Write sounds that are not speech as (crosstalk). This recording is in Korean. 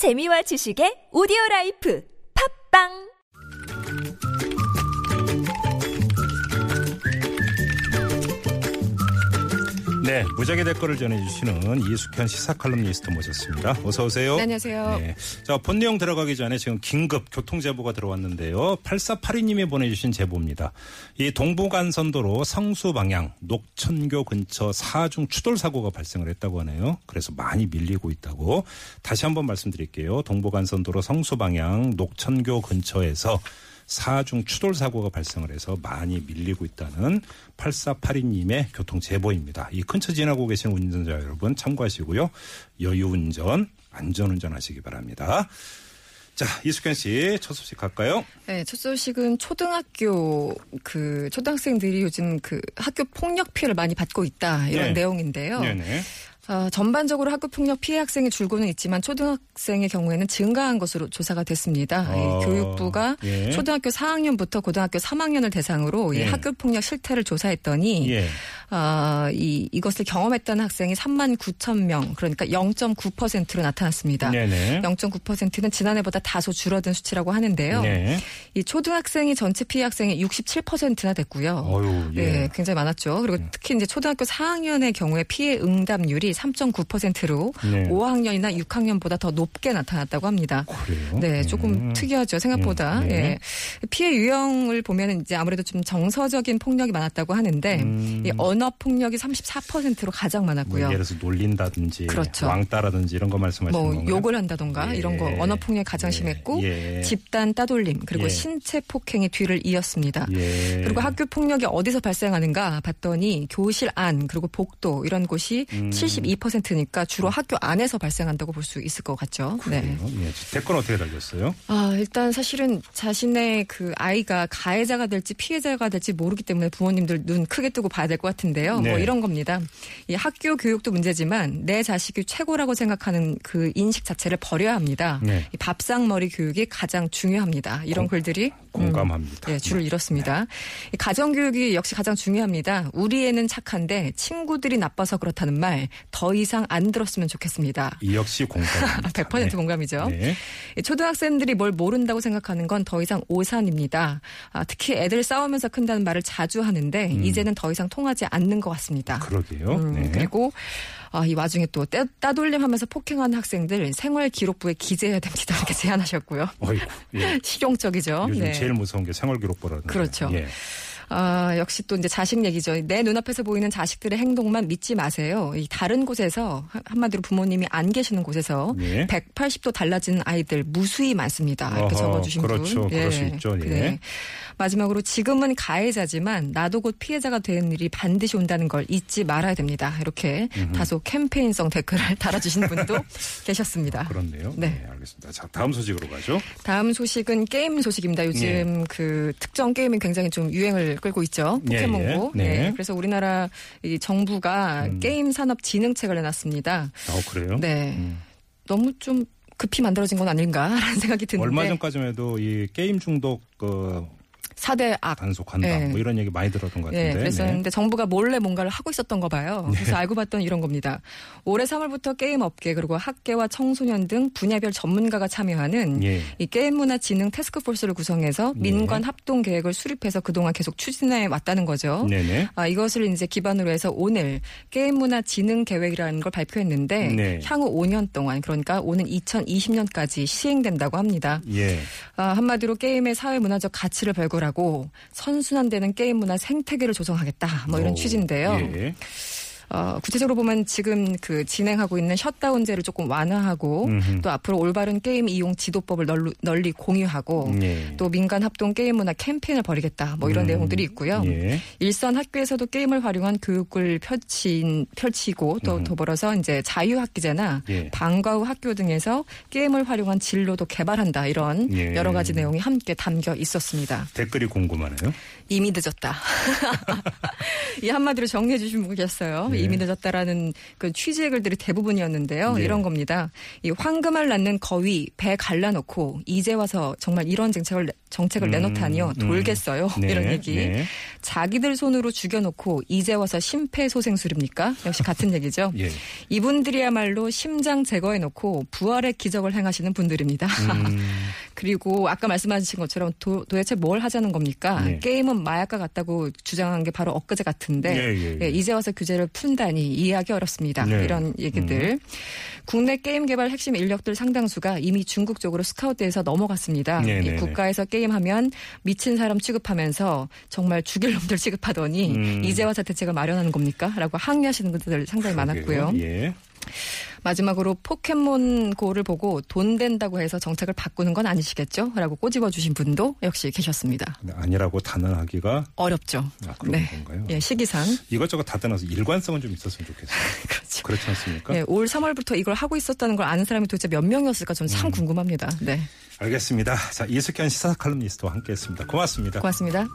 재미와 지식의 오디오 라이프. 팟빵 네, 무적의 댓글을 전해주시는 이숙현 시사 칼럼니스트 모셨습니다. 어서 오세요. 네, 안녕하세요. 네. 자, 본 내용 들어가기 전에 지금 긴급 교통 제보가 들어왔는데요. 8482님이 보내주신 제보입니다. 이 동부간선도로 성수 방향 녹천교 근처 사중 추돌 사고가 발생을 했다고 하네요. 그래서 많이 밀리고 있다고. 다시 한번 말씀드릴게요. 동부간선도로 성수 방향 녹천교 근처에서 사중 추돌 사고가 발생을 해서 많이 밀리고 있다는 8482님의 교통 제보입니다. 이 근처 지나고 계신 운전자 여러분 참고하시고요. 여유 운전, 안전 운전하시기 바랍니다. 자, 이숙현 씨, 첫 소식 갈까요? 네, 첫 소식은 초등학교 그 초등학생들이 요즘 그 학교 폭력 피해를 많이 받고 있다 이런 네. 내용인데요. 네 네. 어, 전반적으로 학교 폭력 피해 학생이 줄고는 있지만 초등학생의 경우에는 증가한 것으로 조사가 됐습니다. 어, 이 교육부가 예. 초등학교 4학년부터 고등학교 3학년을 대상으로 이 예. 학교 폭력 실태를 조사했더니 예. 아, 이 이것을 경험했다는 학생이 3만 9천 명, 그러니까 0.9%로 나타났습니다. 네네. 0.9%는 지난해보다 다소 줄어든 수치라고 하는데요. 네. 이 초등학생이 전체 피해 학생의 67%나 됐고요. 어유, 예. 네, 굉장히 많았죠. 그리고 특히 이제 초등학교 4학년의 경우에 피해 응답률이 3.9%로 네. 5학년이나 6학년보다 더 높게 나타났다고 합니다. 그래요? 네, 조금 음. 특이하죠. 생각보다. 음, 네. 예. 피해 유형을 보면 이제 아무래도 좀 정서적인 폭력이 많았다고 하는데 음. 이 언어 폭력이 34%로 가장 뭐 많았고요. 예를 들어서 놀린다든지 그렇죠. 왕따라든지 이런 거 말씀하시는 뭐 건가요? 욕을 한다던가 예. 이런 거 언어 폭력이 가장 예. 심했고 예. 집단 따돌림 그리고 예. 신체 폭행이 뒤를 이었습니다. 예. 그리고 학교 폭력이 어디서 발생하는가 봤더니 교실 안 그리고 복도 이런 곳이 음. 72%니까 주로 학교 안에서 발생한다고 볼 수 있을 것 같죠. 네. 그래요? 예. 댓글 어떻게 달렸어요? 아, 일단 사실은 자신의 그 아이가 가해자가 될지 피해자가 될지 모르기 때문에 부모님들 눈 크게 뜨고 봐야 될 것 같은데 요. 네. 뭐 이런 겁니다. 이 학교 교육도 문제지만 내 자식이 최고라고 생각하는 그 인식 자체를 버려야 합니다. 네. 이 밥상머리 교육이 가장 중요합니다. 이런 글들이 공감합니다. 음, 예, 줄을 잃었습니다. 이 가정교육이 역시 가장 중요합니다. 우리 애는 착한데 친구들이 나빠서 그렇다는 말 더 이상 안 들었으면 좋겠습니다. 이 역시 공감입니다. 100% (laughs) 네. 공감이죠. 네. 이 초등학생들이 뭘 모른다고 생각하는 건 더 이상 오산입니다. 아, 특히 애들 싸우면서 큰다는 말을 자주 하는데 이제는 더 이상 통하지 않는 것 같습니다. 음. 그러게요. 음, 네. 그리고 아, 이 와중에 또 따, 따돌림하면서 폭행하는 학생들 생활 기록부에 기재해야 됩니다. 이렇게 제안하셨고요. 어이구, 예. (laughs) 실용적이죠. 요즘 네. 제일 무서운 게 생활 기록부라는 그렇죠. 거예요. 예. 아, 역시 또 이제 자식 얘기죠. 내 눈앞에서 보이는 자식들의 행동만 믿지 마세요. 이 다른 곳에서 한- 한마디로 부모님이 안 계시는 곳에서 예. 180도 달라지는 아이들 무수히 많습니다. 이렇게 어허, 적어주신 그렇죠. 분. 그럴 수 있죠. 예. 마지막으로 지금은 가해자지만 나도 곧 피해자가 되는 일이 반드시 온다는 걸 잊지 말아야 됩니다. 이렇게 다소 캠페인성 댓글을 (laughs) 달아주신 분도 계셨습니다. 그렇네요. 네. 네. 알겠습니다. 자, 다음 소식으로 가죠. 다음 소식은 게임 소식입니다. 요즘 그 특정 게임이 굉장히 좀 유행을 끌고 있죠. 예, 포켓몬고. 예. 네. 그래서 우리나라 이 정부가 음. 게임 산업 진흥책을 내놨습니다. 아, 그래요? 네. 음. 너무 좀 급히 만들어진 건 아닌가라는 (laughs) 생각이 드는데. 얼마 전까지만 해도 이 게임 중독 그 4대 악. 단속한다 네. 뭐 이런 얘기 많이 들었던 것 같은데. 예, 그랬었는데 정부가 몰래 뭔가를 하고 있었던 거 봐요. 네. 그래서 알고 봤더니 이런 겁니다. 올해 3월부터 게임 업계 그리고 학계와 청소년 등 분야별 전문가가 참여하는 예. 이 게임 문화 진흥 태스크포스를 구성해서 민관 합동 계획을 수립해서 그동안 계속 추진해 왔다는 거죠. 네네. 아, 이것을 이제 기반으로 해서 오늘 게임 문화 진흥 계획이라는 걸 발표했는데 네. 향후 5년 동안 그러니까 오는 2020년까지 시행된다고 합니다. 예. 아, 한마디로 게임의 사회 문화적 가치를 발굴하고 선순환되는 게임 문화 생태계를 조성하겠다. 뭐 이런 오, 취지인데요. 예. 어, 구체적으로 보면 지금 그 진행하고 있는 셧다운제를 조금 완화하고 음흠. 또 앞으로 올바른 게임 이용 지도법을 널리, 널리 공유하고 예. 또 민관 합동 게임 문화 캠페인을 벌이겠다. 뭐 이런 음, 내용들이 있고요. 예. 일선 학교에서도 게임을 활용한 교육을 펼친 펼치고 또 음. 더불어서 이제 자유학기제나 예. 방과 후 학교 등에서 게임을 활용한 진로도 개발한다 이런 예. 여러 가지 내용이 함께 담겨 있었습니다. 댓글이 궁금하네요. 이미 늦었다. (laughs) 이 한마디로 정리해 주신 분 계셨어요. 네. 이미 늦었다라는 그 취지의 글들이 대부분이었는데요. 네. 이런 겁니다. 이 황금알 낳는 거위 배 갈라놓고 이제 와서 정말 이런 정책을 정책을 음, 내놓다니요 음. 돌겠어요 네, 이런 얘기. 네. 자기들 손으로 죽여놓고 이제 와서 심폐소생술입니까? 역시 같은 얘기죠. (laughs) 예. 이분들이야말로 심장 제거해놓고 부활의 기적을 행하시는 분들입니다. 음, (laughs) 그리고 아까 말씀하신 것처럼 도, 대체 뭘 하자는 겁니까? 네. 게임은 마약과 같다고 주장한 게 바로 엊그제 같은데 예. 예, 이제 와서 규제를 푼다니 이해하기 어렵습니다. 네. 이런 얘기들. 국내 게임 개발 핵심 인력들 상당수가 이미 중국 쪽으로 스카우트해서 넘어갔습니다. 네, 이 네, 국가에서 게임하면 미친 사람 취급하면서 정말 죽일 놈들 취급하더니 음. 이제 와서 대책을 마련하는 겁니까? 라고 항의하시는 분들 상당히 많았고요. 예. 마지막으로 포켓몬고를 보고 돈 된다고 해서 정책을 바꾸는 건 아니시겠죠? 라고 꼬집어 주신 분도 역시 계셨습니다. 근데 아니라고 단언하기가 어렵죠. 아, 그런 건가요? 예, 시기상. 이것저것 다 떠나서 일관성은 좀 있었으면 좋겠어요. (laughs) 그렇죠. 그렇지 않습니까? 예, 올 3월부터 이걸 하고 있었다는 걸 아는 사람이 도대체 몇 명이었을까 저는 음. 참 궁금합니다. 네. 알겠습니다. 자, 이석현 시사 칼럼니스트와 함께 했습니다. 고맙습니다. 고맙습니다.